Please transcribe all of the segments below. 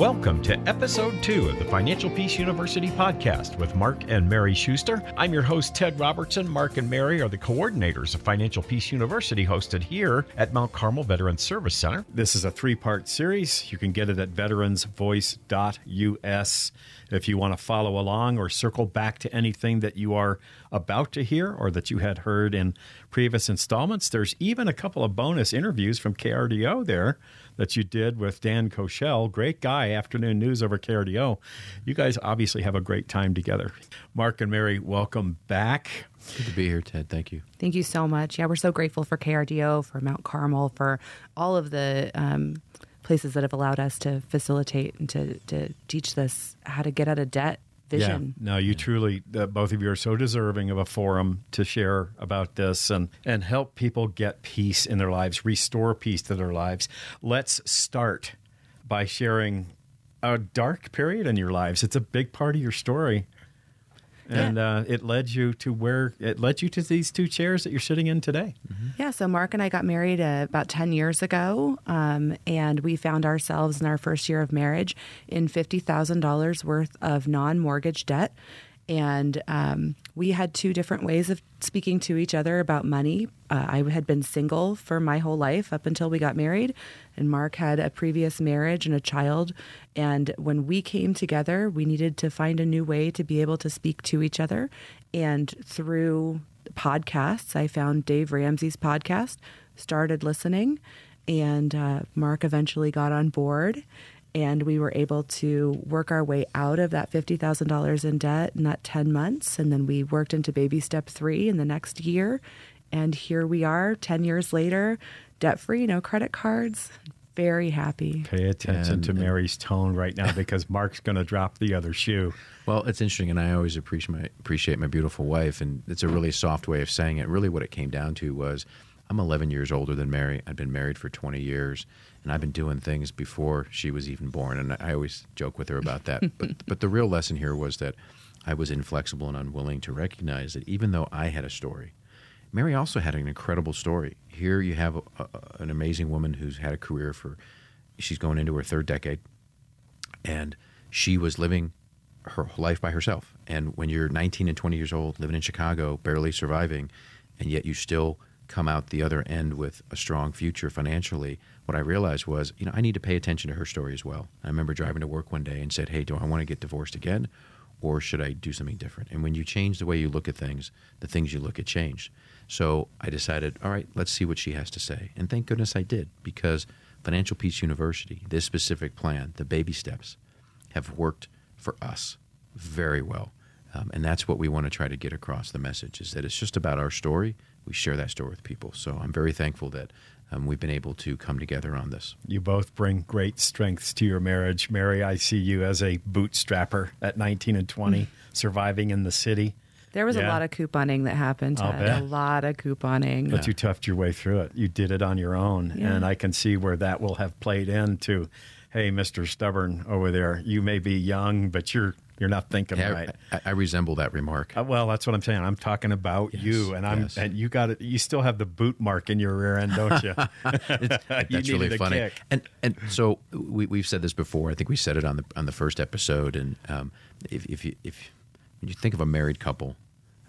Welcome to episode two of the Financial Peace University podcast with Mark and Mary Schuster. I'm your host, Ted Robertson. Mark and Mary are the coordinators of Financial Peace University, hosted here at Mount Carmel Veterans Service Center. This is a three part series. You can get it at veteransvoice.us if you want to follow along or circle back to anything that you are about to hear or that you had heard in previous installments. There's even a couple of bonus interviews from KRDO there that you did with Dan Koshel. Great guy, afternoon news over KRDO. You guys obviously have a great time together. Mark and Mary, welcome back. Good to be here, Ted. Thank you. Thank you so much. Yeah, we're so grateful for KRDO, for Mount Carmel, for all of the um, places that have allowed us to facilitate and to, to teach this how to get out of debt vision. Yeah. No, you truly, uh, both of you are so deserving of a forum to share about this and, and help people get peace in their lives, restore peace to their lives. Let's start by sharing a dark period in your lives. It's a big part of your story and yeah. uh, it led you to where it led you to these two chairs that you're sitting in today. Mm-hmm. Yeah. So Mark and I got married uh, about ten years ago, um, and we found ourselves in our first year of marriage in fifty thousand dollars worth of non-mortgage debt and um, we had two different ways of speaking to each other about money. Uh, I had been single for my whole life up until we got married, and Mark had a previous marriage and a child. And when we came together, we needed to find a new way to be able to speak to each other. And through podcasts, I found Dave Ramsey's podcast, started listening, and uh, Mark eventually got on board and we were able to work our way out of that $50,000 in debt in that 10 months. And then we worked into baby step three in the next year. And here we are 10 years later, debt free, no credit cards. Very happy. Pay attention and, to Mary's tone right now because Mark's going to drop the other shoe. Well, it's interesting, and I always appreciate my, appreciate my beautiful wife, and it's a really soft way of saying it. Really, what it came down to was I'm 11 years older than Mary. I'd been married for 20 years and I've been doing things before she was even born. And I always joke with her about that. but but the real lesson here was that I was inflexible and unwilling to recognize that even though I had a story, Mary also had an incredible story. Here you have a, a, an amazing woman who's had a career for, she's going into her third decade, and she was living her life by herself. And when you're 19 and 20 years old, living in Chicago, barely surviving, and yet you still come out the other end with a strong future financially, what I realized was, you know, I need to pay attention to her story as well. I remember driving to work one day and said, "Hey, do I want to get divorced again, or should I do something different?" And when you change the way you look at things, the things you look at change. So I decided, all right, let's see what she has to say. And thank goodness I did, because Financial Peace University, this specific plan, the baby steps, have worked for us very well. Um, and that's what we want to try to get across the message is that it's just about our story. We share that story with people. So I'm very thankful that um, we've been able to come together on this. You both bring great strengths to your marriage. Mary, I see you as a bootstrapper at 19 and 20, surviving in the city. There was yeah. a lot of couponing that happened. A lot of couponing. But yeah. you toughed your way through it. You did it on your own. Yeah. And I can see where that will have played into, hey, Mr. Stubborn over there, you may be young, but you're you're not thinking hey, right. I, I, resemble that remark. Uh, well, that's what I'm saying. I'm talking about yes, you, and I'm yes. and you got it. You still have the boot mark in your rear end, don't you? that's you really funny. And and so we we've said this before. I think we said it on the on the first episode. And um, if if you if when you think of a married couple,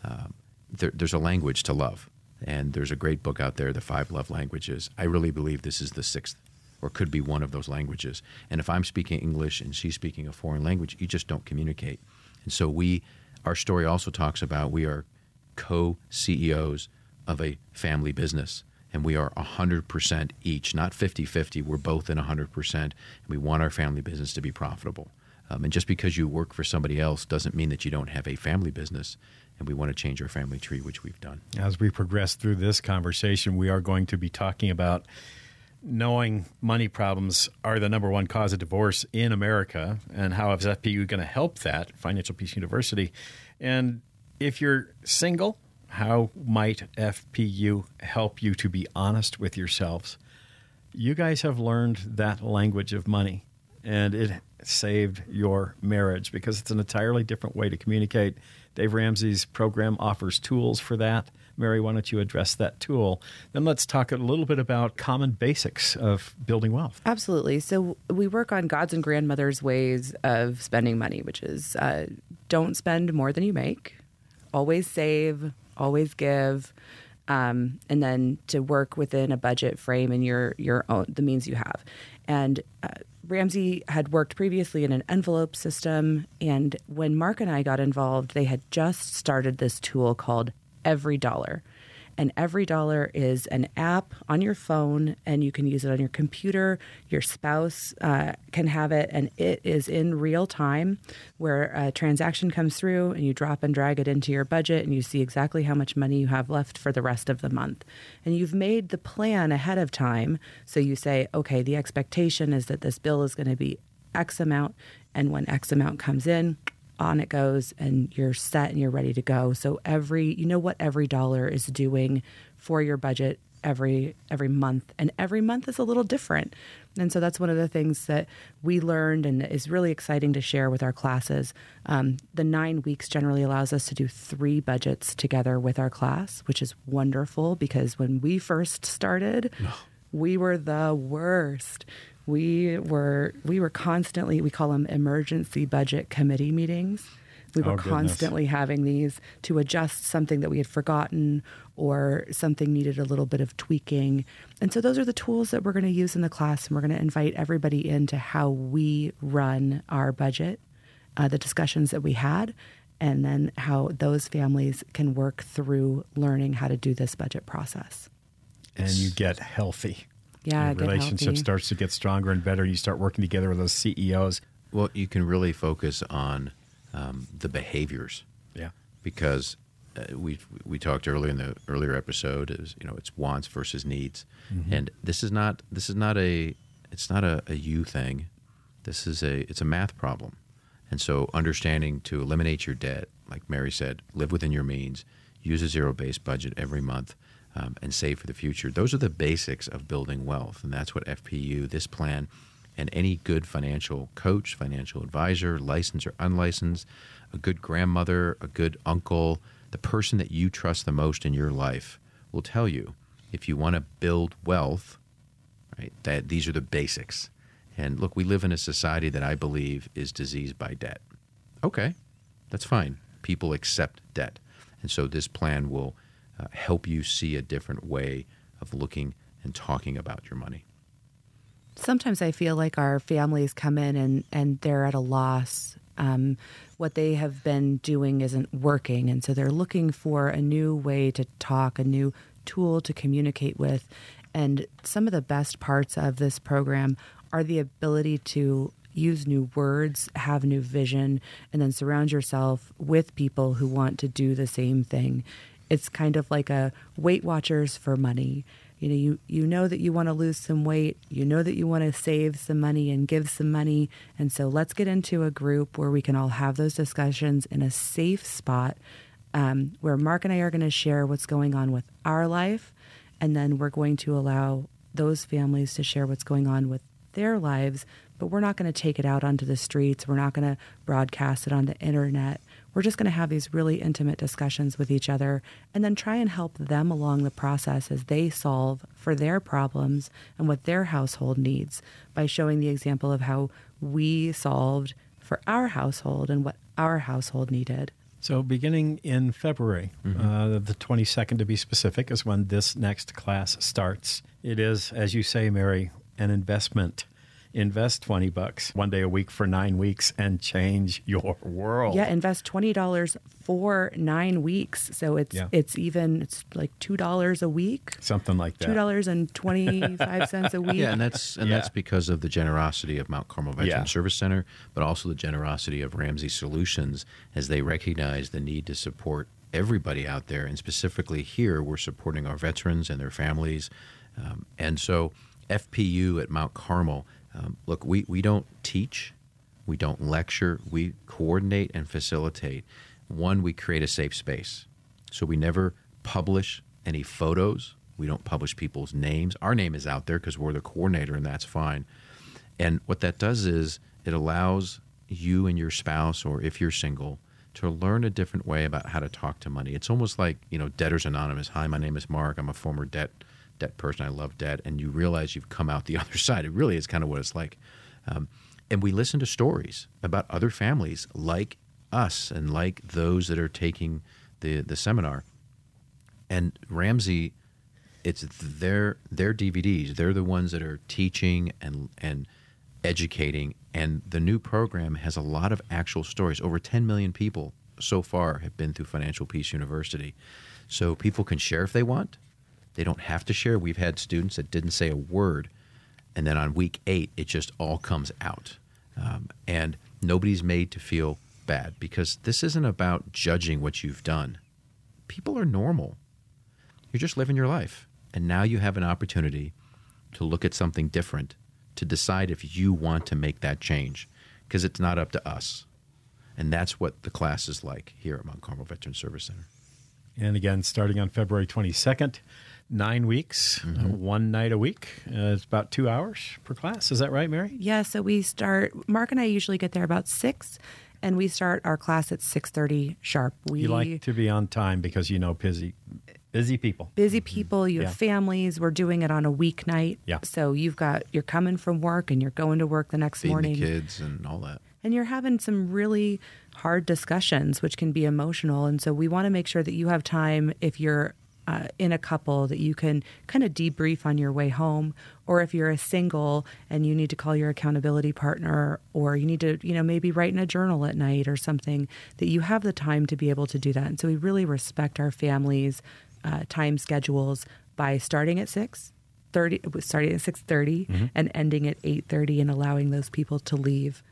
um, there, there's a language to love, and there's a great book out there, The Five Love Languages. I really believe this is the sixth or could be one of those languages. And if I'm speaking English and she's speaking a foreign language, you just don't communicate. And so we, our story also talks about we are co CEOs of a family business. And we are 100% each, not 50 50. We're both in 100%. And we want our family business to be profitable. Um, and just because you work for somebody else doesn't mean that you don't have a family business. And we want to change our family tree, which we've done. As we progress through this conversation, we are going to be talking about knowing money problems are the number one cause of divorce in America, and how is FPU going to help that, Financial Peace University? And if you're single, how might FPU help you to be honest with yourselves? You guys have learned that language of money, and it saved your marriage because it's an entirely different way to communicate Dave Ramsey's program offers tools for that. Mary, why don't you address that tool? Then let's talk a little bit about common basics of building wealth. Absolutely. So we work on God's and grandmother's ways of spending money, which is uh, don't spend more than you make, always save, always give, um, and then to work within a budget frame and your your own the means you have. And uh, Ramsey had worked previously in an envelope system, and when Mark and I got involved, they had just started this tool called Every Dollar. And Every Dollar is an app on your phone, and you can use it on your computer. Your spouse uh, can have it, and it is in real time where a transaction comes through, and you drop and drag it into your budget, and you see exactly how much money you have left for the rest of the month. And you've made the plan ahead of time. So you say, okay, the expectation is that this bill is going to be X amount, and when X amount comes in, on it goes and you're set and you're ready to go. So every you know what every dollar is doing for your budget every every month and every month is a little different. And so that's one of the things that we learned and is really exciting to share with our classes. Um, the nine weeks generally allows us to do three budgets together with our class, which is wonderful because when we first started, we were the worst we were we were constantly we call them emergency budget committee meetings. We were Oh, constantly having these to adjust something that we had forgotten or something needed a little bit of tweaking. And so those are the tools that we're going to use in the class and we're going to invite everybody into how we run our budget, uh, the discussions that we had, and then how those families can work through learning how to do this budget process. And you get healthy. Yeah, Your relationship healthy. starts to get stronger and better. You start working together with those CEOs. Well, you can really focus on um, the behaviors Yeah. because uh, we we talked earlier in the earlier episode is you know it's wants versus needs, and this is not this is not a it's not a, a you thing. This is a it's a math problem, and so understanding to eliminate your debt, like Mary said, live within your means, use a zero based budget every month, um, and save for the future. Those are the basics of building wealth, and that's what FPU this plan and any good financial coach, financial advisor, licensed or unlicensed, a good grandmother, a good uncle, the person that you trust the most in your life will tell you if you want to build wealth, right, that these are the basics. And look, we live in a society that I believe is diseased by debt. Okay, that's fine. People accept debt. And so this plan will uh, help you see a different way of looking and talking about your money. Sometimes I feel like our families come in and, and they're at a loss. Um, what they have been doing isn't working. And so they're looking for a new way to talk, a new tool to communicate with. And some of the best parts of this program are the ability to use new words, have new vision, and then surround yourself with people who want to do the same thing. It's kind of like a Weight Watchers for money. You know you you know that you want to lose some weight you know that you want to save some money and give some money and so let's get into a group where we can all have those discussions in a safe spot um, where mark and i are going to share what's going on with our life and then we're going to allow those families to share what's going on with their lives but we're not going to take it out onto the streets we're not going to broadcast it on the internet we're just going to have these really intimate discussions with each other and then try and help them along the process as they solve for their problems and what their household needs by showing the example of how we solved for our household and what our household needed. So, beginning in February, uh, the 22nd to be specific, is when this next class starts. It is, as you say, Mary, an investment. Invest 20 bucks one day a week for nine weeks and change your world. Yeah, invest twenty dollars for nine weeks. So it's Yeah. it's even it's like two dollars a week. Something like that. Two dollars and twenty five cents a week. Yeah, and that's and Yeah. that's because of the generosity of Mount Carmel Veteran Yeah. Service Center, but also the generosity of Ramsey Solutions as they recognize the need to support everybody out there, and specifically here, we're supporting our veterans and their families, um, and so FPU at Mount Carmel. Um, look, we we don't teach, we don't lecture, we coordinate and facilitate. One, we create a safe space, so we never publish any photos. We don't publish people's names. Our name is out there because we're the coordinator, and that's fine. And what that does is it allows you and your spouse, or if you're single, to learn a different way about how to talk to money. It's almost like, you know, Debtors Anonymous. Hi, my name is Mark. I'm a former debt debt person. I love debt. And you realize you've come out the other side. It really is kind of what it's like. Um, and we listen to stories about other families like us and like those that are taking the, the seminar. And Ramsey, it's their their DVDs. They're the ones that are teaching and and educating. And the new program has a lot of actual stories. Over 10 million people so far have been through Financial Peace University. So people can share if they want. They don't have to share. We've had students that didn't say a word, and then on week eight, it just all comes out. Um, and nobody's made to feel bad because this isn't about judging what you've done. People are normal. You're just living your life. And now you have an opportunity to look at something different, to decide if you want to make that change, because it's not up to us. And that's what the class is like here at Mount Carmel Veteran Service Center. And again, starting on February 22nd, nine weeks, mm-hmm. one night a week. Uh, it's about two hours per class. Is that right, Mary? Yeah. So we start. Mark and I usually get there about six, and we start our class at six thirty sharp. We you like to be on time because you know busy. Busy people. Busy people. You have yeah. families. We're doing it on a weeknight. Yeah. So you've got you're coming from work and you're going to work the next Feeding morning. The kids and all that. And you're having some really hard discussions, which can be emotional. And so we want to make sure that you have time if you're uh, in a couple that you can kind of debrief on your way home or if you're a single and you need to call your accountability partner or you need to you know maybe write in a journal at night or something that you have the time to be able to do that and so we really respect our families uh, time schedules by starting at 6 30 starting at 6.30 mm-hmm. and ending at 8.30 and allowing those people to leave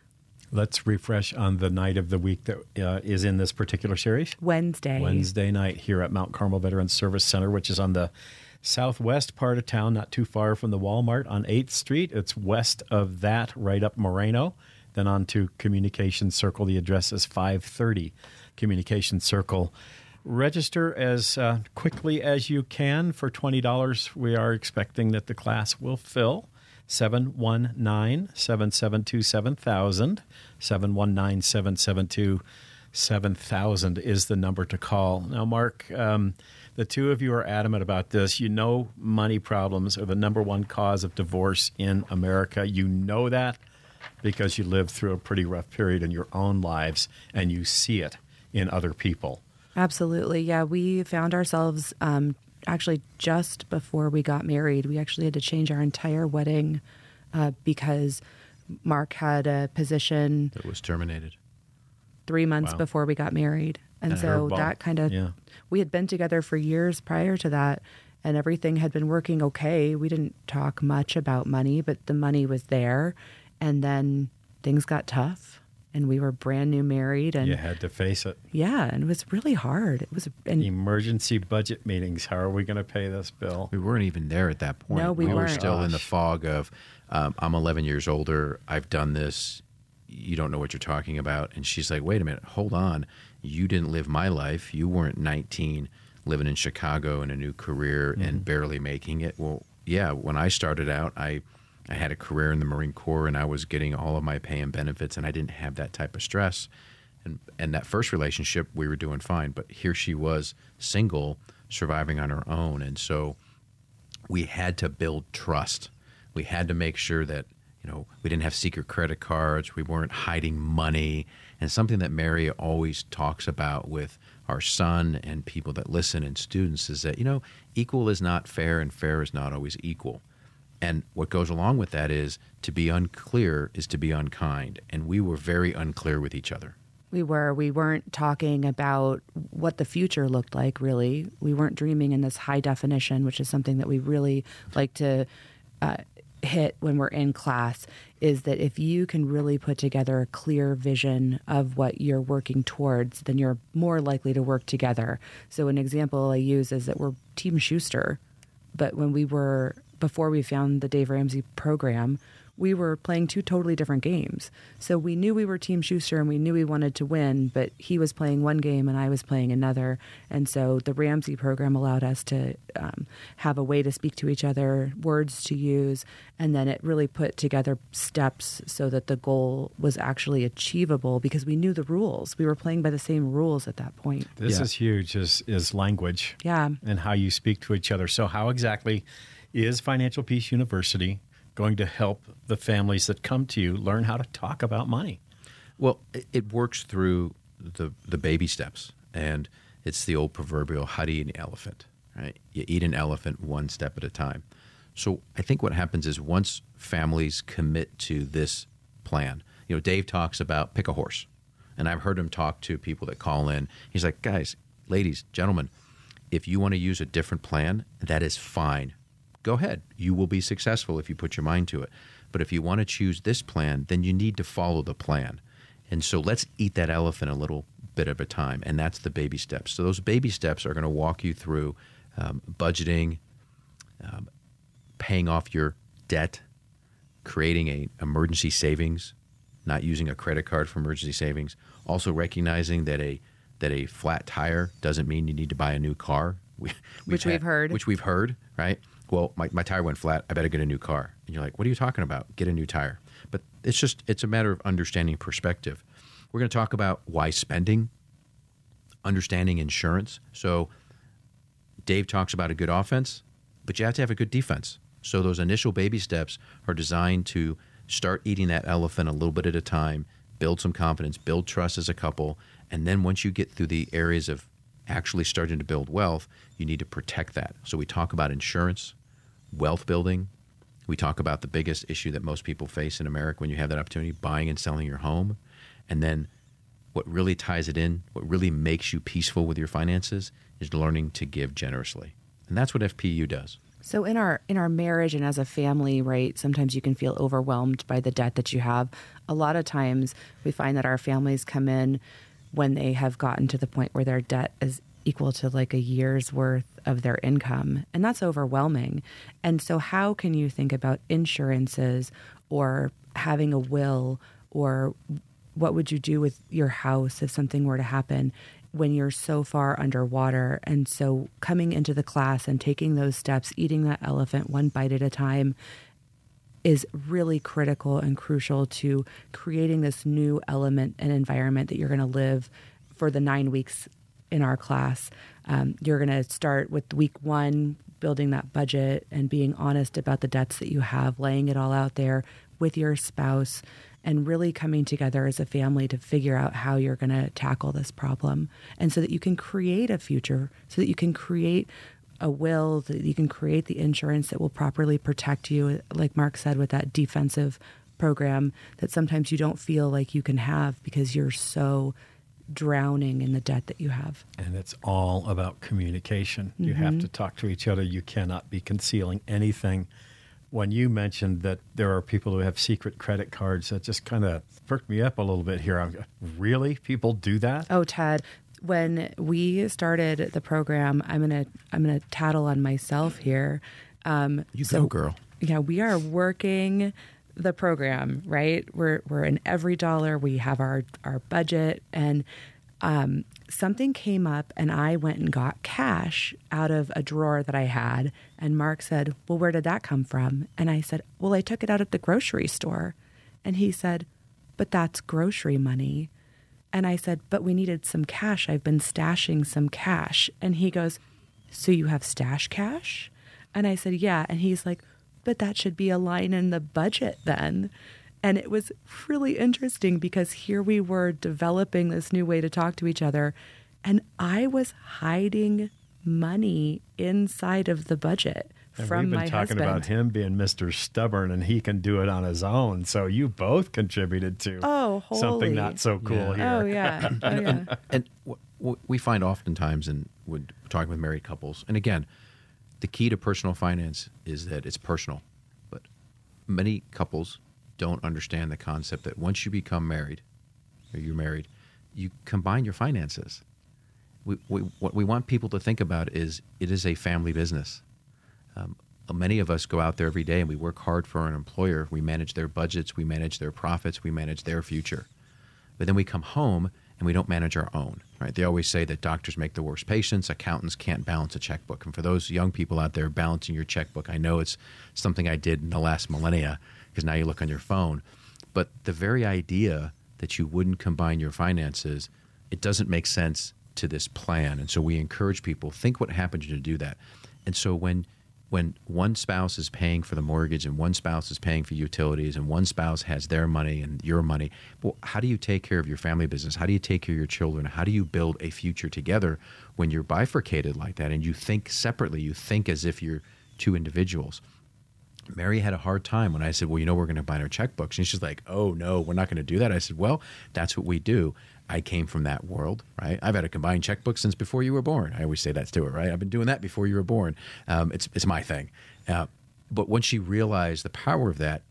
Let's refresh on the night of the week that uh, is in this particular series. Wednesday. Wednesday night here at Mount Carmel Veterans Service Center, which is on the southwest part of town, not too far from the Walmart on 8th Street. It's west of that, right up Moreno. Then on to Communication Circle. The address is 530 Communication Circle. Register as uh, quickly as you can for $20. We are expecting that the class will fill. 719 772 7000. 719 772 7000 is the number to call. Now, Mark, um, the two of you are adamant about this. You know, money problems are the number one cause of divorce in America. You know that because you lived through a pretty rough period in your own lives and you see it in other people. Absolutely. Yeah, we found ourselves um, actually just before we got married. We actually had to change our entire wedding uh, because Mark had a position that was terminated three months wow. before we got married. And, and so that kind of, yeah. we had been together for years prior to that, and everything had been working okay. We didn't talk much about money, but the money was there. And then things got tough and we were brand new married and you had to face it. Yeah and it was really hard. It was an emergency budget meetings. How are we going to pay this bill? We weren't even there at that point. No, we, we were still Gosh. in the fog of um, i'm 11 years older. I've done this. You don't know what you're talking about. And she's like wait a minute. Hold on. You didn't live my life. You weren't 19 living in chicago in a new career mm-hmm. and barely making it. Well yeah when i started out i I had a career in the Marine Corps and I was getting all of my pay and benefits and I didn't have that type of stress. And and that first relationship we were doing fine, but here she was single, surviving on her own. And so we had to build trust. We had to make sure that, you know, we didn't have secret credit cards, we weren't hiding money. And something that Mary always talks about with our son and people that listen and students is that, you know, equal is not fair and fair is not always equal. And what goes along with that is to be unclear is to be unkind. And we were very unclear with each other. We were. We weren't talking about what the future looked like, really. We weren't dreaming in this high definition, which is something that we really like to uh, hit when we're in class. Is that if you can really put together a clear vision of what you're working towards, then you're more likely to work together. So, an example I use is that we're Team Schuster. But when we were before we found the Dave Ramsey program, we were playing two totally different games. So we knew we were Team Schuster and we knew we wanted to win, but he was playing one game and I was playing another. And so the Ramsey program allowed us to um, have a way to speak to each other, words to use, and then it really put together steps so that the goal was actually achievable because we knew the rules. We were playing by the same rules at that point. This Yeah. is huge. Is is language? Yeah. and how you speak to each other. So, how exactly is Financial Peace University going to help the families that come to you learn how to talk about money? Well, it, works through the the baby steps, and it's the old proverbial "how to eat an elephant." Right? You eat an elephant one step at a time. So I think what happens is once families commit to this plan, you know, Dave talks about pick a horse, and I've heard him talk to people that call in. He's like, guys, ladies, gentlemen, if you want to use a different plan, that is fine. Go ahead. You will be successful if you put your mind to it. But if you want to choose this plan, then you need to follow the plan. And so let's eat that elephant a little bit at a time. And that's the baby steps. So those baby steps are going to walk you through um, budgeting, um, paying off your debt, creating a emergency savings, not using a credit card for emergency savings. Also recognizing that a that a flat tire doesn't mean you need to buy a new car. We, Which we've heard. Which we've heard, right? Well, my, my tire went flat. I better get a new car. And you're like, what are you talking about? Get a new tire. But it's just, it's a matter of understanding perspective. We're going to talk about why spending, understanding insurance. So Dave talks about a good offense, but you have to have a good defense. So those initial baby steps are designed to start eating that elephant a little bit at a time, build some confidence, build trust as a couple, and then once you get through the areas of actually starting to build wealth, you need to protect that. So we talk about insurance, wealth building. We talk about the biggest issue that most people face in America when you have that opportunity, buying and selling your home. And then what really ties it in, what really makes you peaceful with your finances is learning to give generously. And that's what FPU does. So in our in our marriage and as a family, right? Sometimes you can feel overwhelmed by the debt that you have. A lot of times we find that our families come in when they have gotten to the point where their debt is equal to like a year's worth of their income, and that's overwhelming. And so how can you think about insurances or having a will or what would you do with your house if something were to happen when you're so far underwater? And so coming into the class and taking those steps, eating that elephant one bite at a time is really critical and crucial to creating this new element and environment that you're going to live for the nine weeks in our class. Um, you're going to start with week one, building that budget and being honest about the debts that you have, laying it all out there with your spouse, and really coming together as a family to figure out how you're going to tackle this problem. And so that you can create a future, so that you can create a will, that you can create the insurance that will properly protect you, like Mark said, with that defensive program that sometimes you don't feel like you can have because you're so drowning in the debt that you have. And it's all about communication. You have to talk to each other. You cannot be concealing anything. When you mentioned that there are people who have secret credit cards, that just kind of perked me up a little bit here. I'm, really? People do that? Oh, Ted, when we started the program, I'm gonna I'm gonna tattle on myself here. Um, You so- go, girl. Yeah, we are working the program, right? We're we're in every dollar. We have our our budget, and um, something came up, and I went and got cash out of a drawer that I had. And Mark said, "Well, where did that come from?" And I said, "Well, I took it out at the grocery store." And he said, "But that's grocery money." And I said, But we needed some cash. I've been stashing some cash. And he goes, So you have stash cash? And I said, Yeah. And he's like, But that should be a line in the budget then. And it was really interesting because here we were developing this new way to talk to each other. And I was hiding money inside of the budget And from we've been my talking husband. about him being Mr. Stubborn and he can do it on his own. So you both contributed to Oh, holy. something not so cool here. Oh, yeah. Oh, yeah. And what, what we find oftentimes in when talking with married couples, and again, the key to personal finance is that it's personal. But many couples don't understand the concept that once you become married, or you're married, you combine your finances. We, we, what we want people to think about is it is a family business. Um, many of us go out there every day and we work hard for an employer. We manage their budgets, we manage their profits, we manage their future. But then we come home and we don't manage our own, right? They always say that doctors make the worst patients, accountants can't balance a checkbook. And for those young people out there balancing your checkbook, I know it's something I did in the last millennia because now you look on your phone. But the very idea that you wouldn't combine your finances, it doesn't make sense to this plan. And so we encourage people think what happens to do that. And so when when one spouse is paying for the mortgage and one spouse is paying for utilities and one spouse has their money and your money, well, how do you take care of your family business? How do you take care of your children? How do you build a future together when you're bifurcated like that and you think separately? You think as if you're two individuals. Mary had a hard time when I said, Well, you know, we're going to buy our checkbooks. And she's like, Oh, no, we're not going to do that. I said, Well, that's what we do. I came from that world, right? I've had a combined checkbook since before you were born. I always say that to her, right? I've been doing that before you were born. Um, it's, it's my thing. Uh, but when she realized the power of that,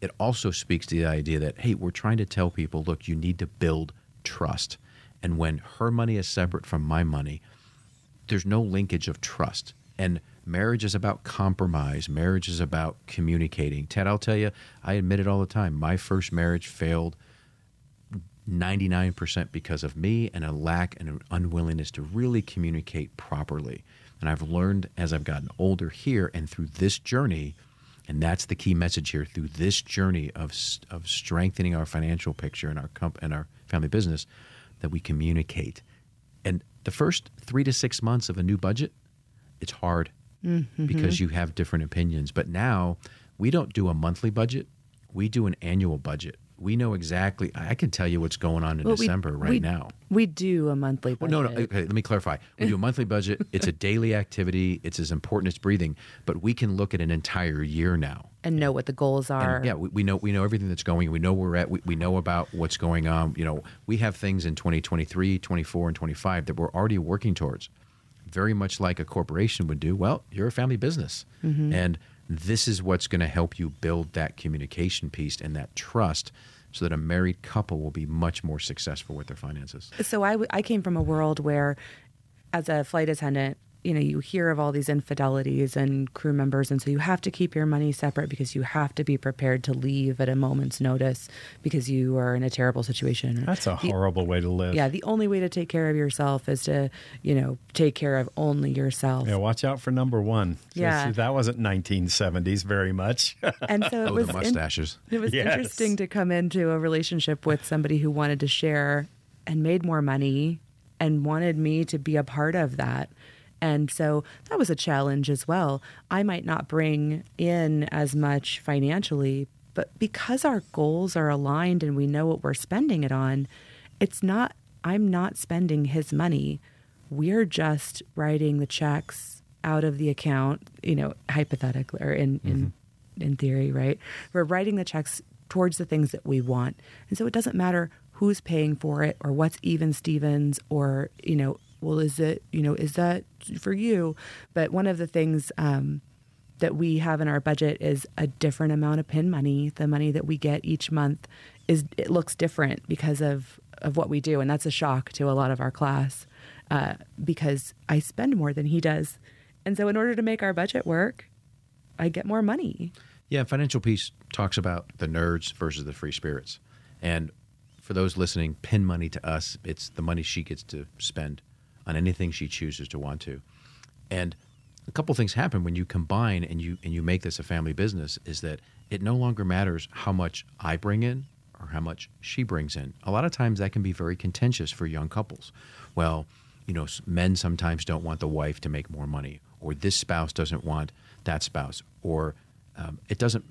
it also speaks to the idea that, hey, we're trying to tell people, look, you need to build trust. And when her money is separate from my money, there's no linkage of trust. And marriage is about compromise. Marriage is about communicating. Ted, I'll tell you, I admit it all the time. My first marriage failed 99% because of me and a lack and an unwillingness to really communicate properly. And I've learned as I've gotten older here and through this journey, and that's the key message here through this journey of, of strengthening our financial picture and our comp- and our family business, that we communicate. And the first three to six months of a new budget, it's hard mm-hmm. because you have different opinions. But now we don't do a monthly budget, we do an annual budget we know exactly. I can tell you what's going on in well, December we, right we, now. We do a monthly budget. Well, no, no. Okay, let me clarify. We do a monthly budget. It's a daily activity. It's as important as breathing. But we can look at an entire year now and know what the goals are. And yeah, we, we, know we know everything that's going. We know where we're at. We, we know about what's going on. You know, we have things in 2023, 24, and 25 that we're already working towards. Very much like a corporation would do. Well, you're a family business, mm-hmm. and this is what's going to help you build that communication piece and that trust so that a married couple will be much more successful with their finances. So I, w- I came from a world where, as a flight attendant, you know, you hear of all these infidelities and crew members, and so you have to keep your money separate because you have to be prepared to leave at a moment's notice because you are in a terrible situation. That's a the, horrible way to live. Yeah, the only way to take care of yourself is to, you know, take care of only yourself. Yeah, watch out for number one. Yeah, See, that wasn't 1970s very much. and so it oh, was the mustaches. In, it was yes. interesting to come into a relationship with somebody who wanted to share and made more money and wanted me to be a part of that and so that was a challenge as well. I might not bring in as much financially, but because our goals are aligned and we know what we're spending it on, it's not, I'm not spending his money. We're just writing the checks out of the account, you know, hypothetically or in, mm-hmm. in, in theory, right? We're writing the checks towards the things that we want. And so it doesn't matter who's paying for it or what's even Stevens or, you know, well, is it, you know, is that for you? But one of the things um, that we have in our budget is a different amount of pin money. The money that we get each month is, it looks different because of, of what we do. And that's a shock to a lot of our class uh, because I spend more than he does. And so in order to make our budget work, I get more money. Yeah, Financial Peace talks about the nerds versus the free spirits. And for those listening, pin money to us, it's the money she gets to spend on anything she chooses to want to. And a couple things happen when you combine and you and you make this a family business is that it no longer matters how much I bring in or how much she brings in. A lot of times that can be very contentious for young couples. Well, you know, men sometimes don't want the wife to make more money, or this spouse doesn't want that spouse, or um, it doesn't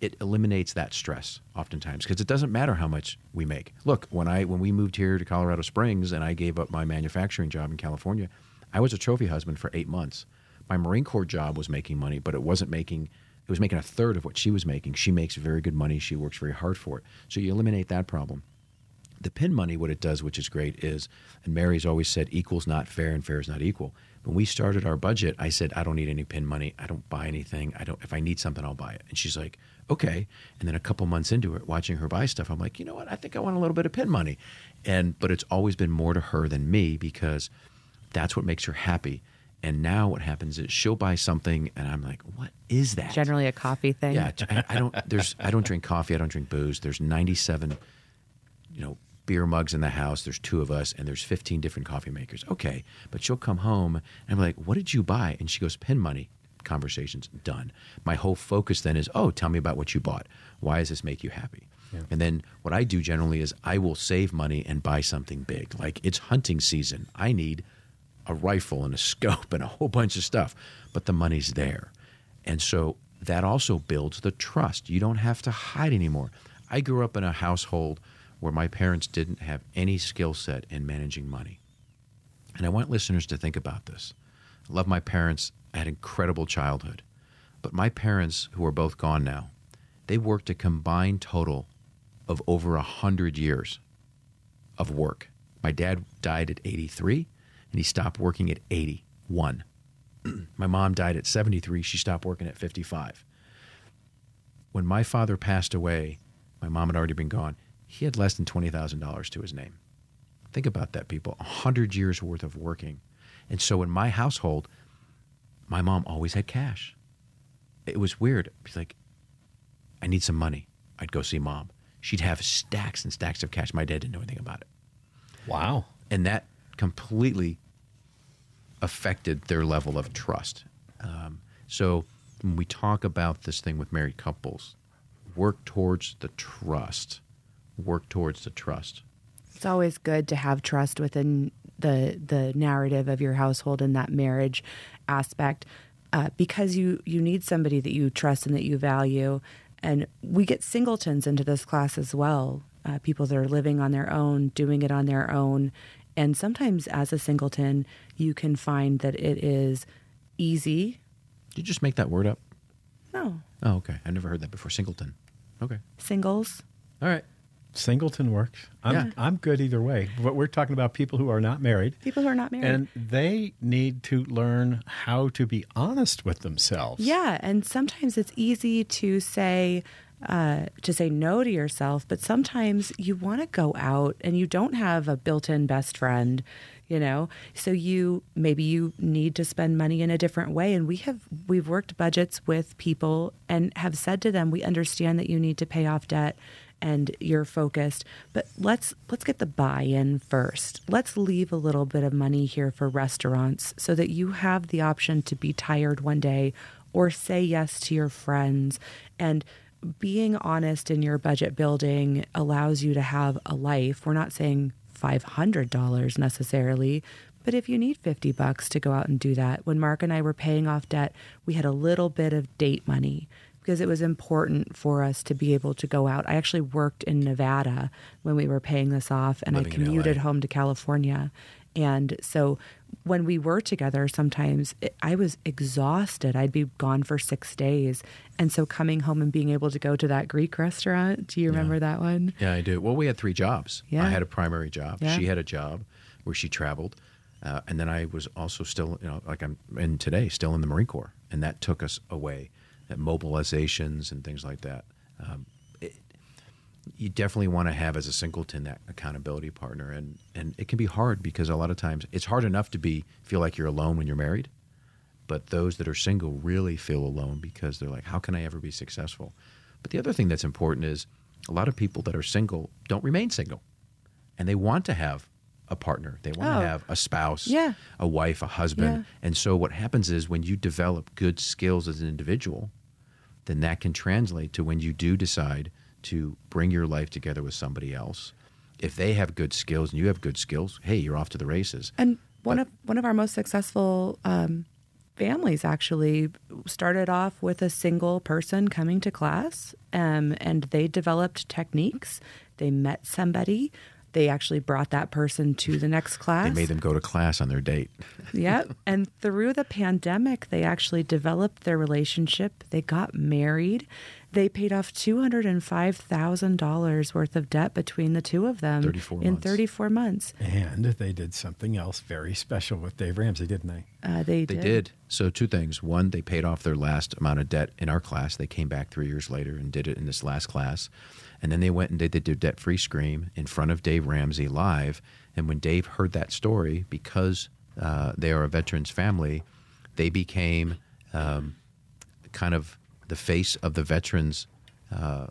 it eliminates that stress oftentimes because it doesn't matter how much we make. Look, when I when we moved here to Colorado Springs and I gave up my manufacturing job in California, I was a trophy husband for 8 months. My Marine Corps job was making money, but it wasn't making it was making a third of what she was making. She makes very good money. She works very hard for it. So you eliminate that problem. The pin money, what it does, which is great, is, and Mary's always said, equal's not fair and fair is not equal. When we started our budget, I said, I don't need any pin money. I don't buy anything. I don't. If I need something, I'll buy it. And she's like, okay. And then a couple months into it, watching her buy stuff, I'm like, you know what? I think I want a little bit of pin money. And but it's always been more to her than me because that's what makes her happy. And now what happens is she'll buy something, and I'm like, "What is that?" Generally a coffee thing. Yeah, I, I don't. There's. I don't drink coffee. I don't drink booze. There's 97, you know, beer mugs in the house. There's two of us, and there's 15 different coffee makers. Okay, but she'll come home, and I'm like, "What did you buy?" And she goes, "Pin money." Conversations done. My whole focus then is, "Oh, tell me about what you bought. Why does this make you happy?" And then what I do generally is I will save money and buy something big. Like it's hunting season. I need a rifle and a scope and a whole bunch of stuff, but the money's there. And so that also builds the trust. You don't have to hide anymore. I grew up in a household where my parents didn't have any skill set in managing money. And I want listeners to think about this. I love my parents. I had an incredible childhood. But my parents, who are both gone now, they worked a combined total of over a 100 years of work. My dad died at 83 and he stopped working at 81. my mom died at 73. She stopped working at 55. When my father passed away, my mom had already been gone. He had less than $20,000 to his name. Think about that, people. 100 years worth of working. And so in my household, my mom always had cash. It was weird. She's like, I need some money. I'd go see mom. She'd have stacks and stacks of cash. My dad didn't know anything about it. Wow. And that completely affected their level of trust. Um, so when we talk about this thing with married couples, work towards the trust. Work towards the trust. It's always good to have trust within the the narrative of your household and that marriage aspect, uh, because you you need somebody that you trust and that you value. And we get singletons into this class as well. Uh, people that are living on their own, doing it on their own, and sometimes as a singleton, you can find that it is easy. Did you just make that word up? No, Oh, okay. I've never heard that before. Singleton. Okay. singles. All right. Singleton works. I'm Yeah. I'm good either way. But we're talking about people who are not married. People who are not married. And they need to learn how to be honest with themselves. Yeah, and sometimes it's easy to say uh, to say no to yourself, but sometimes you want to go out and you don't have a built-in best friend, you know. So you maybe you need to spend money in a different way, and we have we've worked budgets with people and have said to them, we understand that you need to pay off debt and you're focused but let's let's get the buy-in first. Let's leave a little bit of money here for restaurants so that you have the option to be tired one day or say yes to your friends. And being honest in your budget building allows you to have a life. We're not saying $500 necessarily but if you need 50 bucks to go out and do that when mark and i were paying off debt we had a little bit of date money because it was important for us to be able to go out. I actually worked in Nevada when we were paying this off, and Living I commuted home to California. And so when we were together, sometimes it, I was exhausted. I'd be gone for six days. And so coming home and being able to go to that Greek restaurant, do you remember that one? Yeah, I do. Well, we had three jobs. Yeah. I had a primary job. Yeah. She had a job where she traveled. Uh, and then I was also still, you know, like I'm in today, still in the Marine Corps. And that took us away at mobilizations and things like that. Um, it, you definitely want to have as a singleton that accountability partner. And, and it can be hard because a lot of times it's hard enough to be feel like you're alone when you're married. But those that are single really feel alone because they're like, how can I ever be successful? But the other thing that's important is a lot of people that are single don't remain single and they want to have a partner. They want Oh. to have a spouse, Yeah. a wife, a husband. Yeah. And so what happens is when you develop good skills as an individual, then that can translate to when you do decide to bring your life together with somebody else. If they have good skills and you have good skills, hey, you're off to the races. And one But- of one of our most successful um, families actually started off with a single person coming to class, um, and they developed techniques. They met somebody. They actually brought that person to the next class. They made them go to class on their date. Yep. And through the pandemic, they actually developed their relationship. They got married. They paid off $205,000 worth of debt between the two of them 34 in months. 34 months. And they did something else very special with Dave Ramsey, didn't they? Uh, they, They did. did. So two things. One, they paid off their last amount of debt in our class. They came back three years later and did it in this last class. And then they went and did their debt free scream in front of Dave Ramsey live. And when Dave heard that story, because uh, they are a veterans family, they became um, kind of the face of the veterans uh,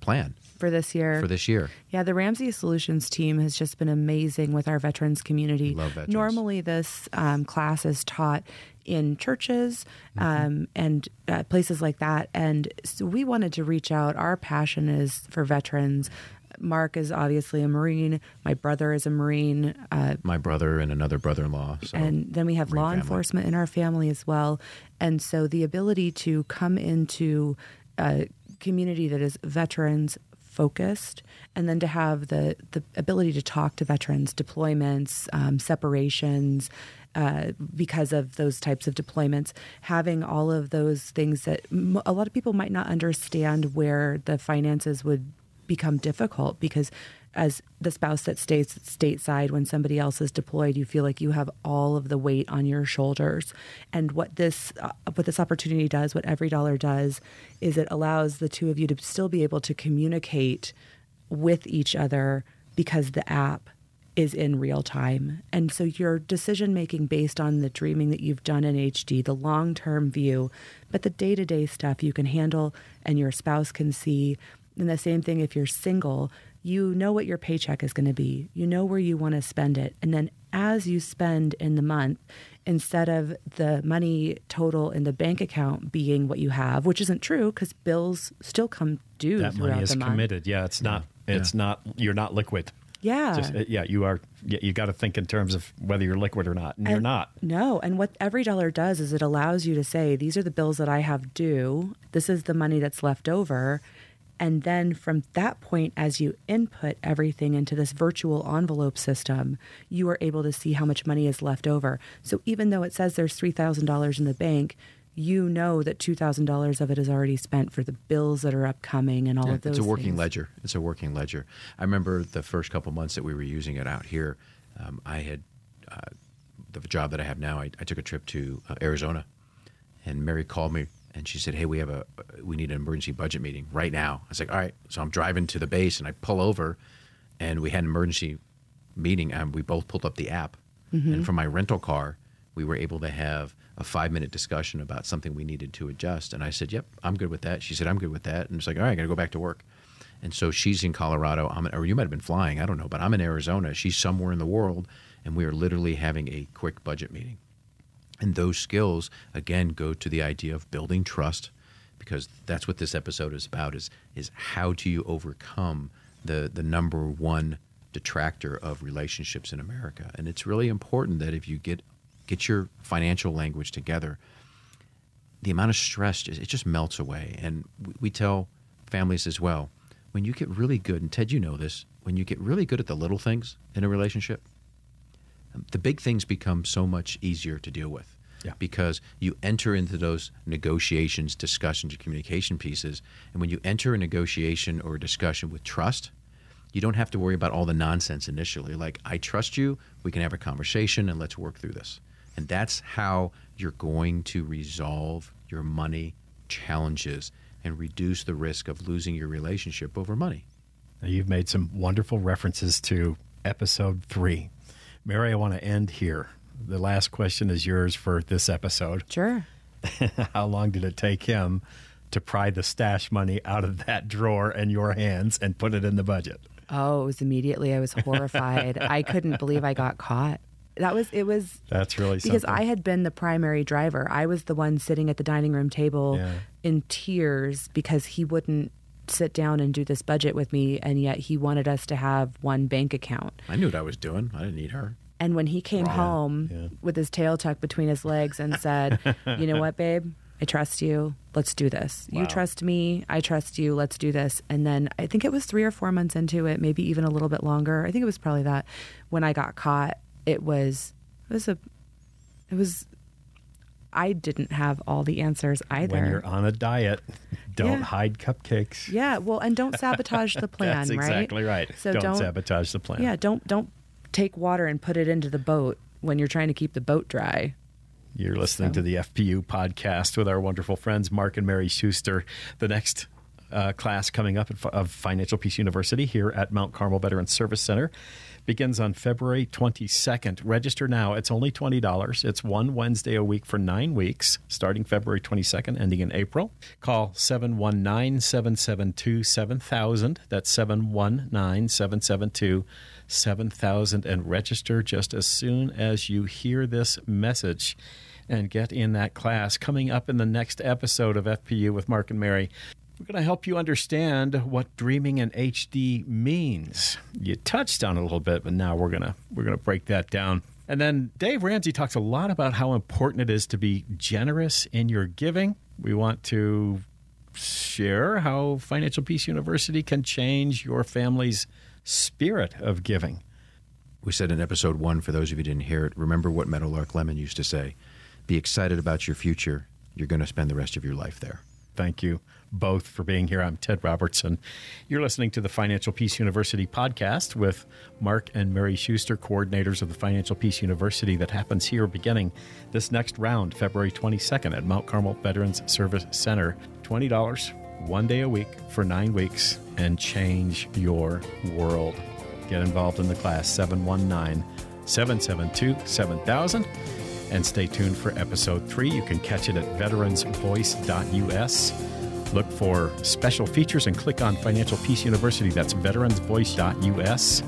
plan for this year. for this year. Yeah, the Ramsey Solutions team has just been amazing with our veterans community. Love veterans. Normally, this um, class is taught in churches Mm-hmm. um, and uh, places like that. And so we wanted to reach out. Our passion is for veterans. Mark is obviously a Marine. My brother is a Marine. Uh, My brother and another brother-in-law. So and then we have Marine law family. enforcement in our family as well. And so the ability to come into a community that is veterans focused, and then to have the the ability to talk to veterans, deployments, um, separations. Uh, because of those types of deployments, having all of those things that m- a lot of people might not understand where the finances would become difficult because as the spouse that stays stateside when somebody else is deployed you feel like you have all of the weight on your shoulders and what this uh, what this opportunity does what EveryDollar does is it allows the two of you to still be able to communicate with each other because the app is in real time. And so your decision making based on the dreaming that you've done in HD, the long term view, but the day to day stuff you can handle and your spouse can see. And the same thing if you're single, you know what your paycheck is going to be, you know where you want to spend it. And then as you spend in the month, instead of the money total in the bank account being what you have, which isn't true because bills still come due that throughout money is the month. committed. Yeah, it's not. It's not. You're not liquid. Yeah. Just, uh, yeah, you are. Yeah, you got to think in terms of whether you're liquid or not, and, you're not. No, and what EveryDollar does is it allows you to say, these are the bills that I have due. This is the money that's left over. And then from that point, as you input everything into this virtual envelope system, you are able to see how much money is left over. So even though it says there's $3,000 in the bank, you know that $2,000 of it is already spent for the bills that are upcoming and all Yeah, of those it's a working things. ledger. It's a working ledger. I remember the first couple months that we were using it out here. Um, I had uh, the job that I have now. I, I took a trip to uh, Arizona, and Mary called me and she said, "Hey, we have a we need an emergency budget meeting right now." I was like, "All right." So I'm driving to the base and I pull over, and we had an emergency meeting. And we both pulled up the app, mm-hmm. and from my rental car, we were able to have a five minute discussion about something we needed to adjust. And I said, "Yep, I'm good with that." She said, "I'm good with that." And it's like, "All right, I got to go back to work." And so she's in Colorado. I'm, or you might have been flying. I don't know, but I'm in Arizona. She's somewhere in the world, and we are literally having a quick budget meeting. And those skills again go to the idea of building trust, because that's what this episode is about. Is is how do you overcome the the number one detractor of relationships in America? And it's really important that if you get get your financial language together, the amount of stress just, it just melts away. And we, we tell families as well when you get really good, and Ted, you know this, when you get really good at the little things in a relationship, the big things become so much easier to deal with. Yeah. Because you enter into those negotiations, discussions, or communication pieces. And when you enter a negotiation or a discussion with trust, you don't have to worry about all the nonsense initially. Like, I trust you, we can have a conversation, and let's work through this. And that's how you're going to resolve your money challenges and reduce the risk of losing your relationship over money. Now, you've made some wonderful references to episode three. Mary, I want to end here. The last question is yours for this episode. Sure. How long did it take him to pry the stash money out of that drawer in your hands and put it in the budget? Oh, it was immediately. I was horrified. I couldn't believe I got caught. That was, it was, That's really because something. I had been the primary driver. I was the one sitting at the dining room table Yeah. in tears because he wouldn't sit down and do this budget with me, and yet he wanted us to have one bank account. I knew what I was doing. I didn't need her. And when he came home Yeah. with his tail tucked between his legs and said, "You know what, babe? I trust you. Let's do this. You trust me. I trust you. Let's do this." And then I think it was 3 or 4 months into it, maybe even a little bit longer. I think it was probably that when I got caught, it was it was a it was I didn't have all the answers either. when you're on a diet, don't Yeah. hide cupcakes. yeah, well, and don't sabotage the plan, That's right? exactly right. So don't, don't sabotage the plan. Yeah, don't don't take water and put it into the boat when you're trying to keep the boat dry. You're listening So- to the FPU podcast with our wonderful friends Mark and Mary Schuster. The next uh, class coming up at, of Financial Peace University here at Mount Carmel Veterans Service Center. Begins on February 22nd. Register now. It's only $20. It's one Wednesday a week for nine weeks, starting February 22nd, ending in April. Call 719 772 7000. That's 719 772 7000 and register just as soon as you hear this message and get in that class. Coming up in the next episode of FPU with Mark and Mary, we're going to help you understand what dreaming in HD means. You touched on it a little bit, but now we're going to we're going to break that down. And then Dave Ramsey talks a lot about how important it is to be generous in your giving. We want to share how Financial Peace University can change your family's spirit of giving. We said in episode one, for those of you who didn't hear it, remember what Meadowlark Lemon used to say be excited about your future. You're going to spend the rest of your life there. Thank you both for being here. I'm Ted Robertson. You're listening to the Financial Peace University podcast with Mark and Mary Schuster, coordinators of the Financial Peace University, that happens here beginning this next round, February 22nd, at Mount Carmel Veterans Service Center. $20, one day a week for nine weeks, and change your world. Get involved in the class 719 772 7000 and stay tuned for episode three. You can catch it at veteransvoice.us. Look for special features and click on Financial Peace University. That's veteransvoice.us.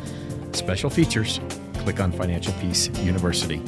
Special features, click on Financial Peace University.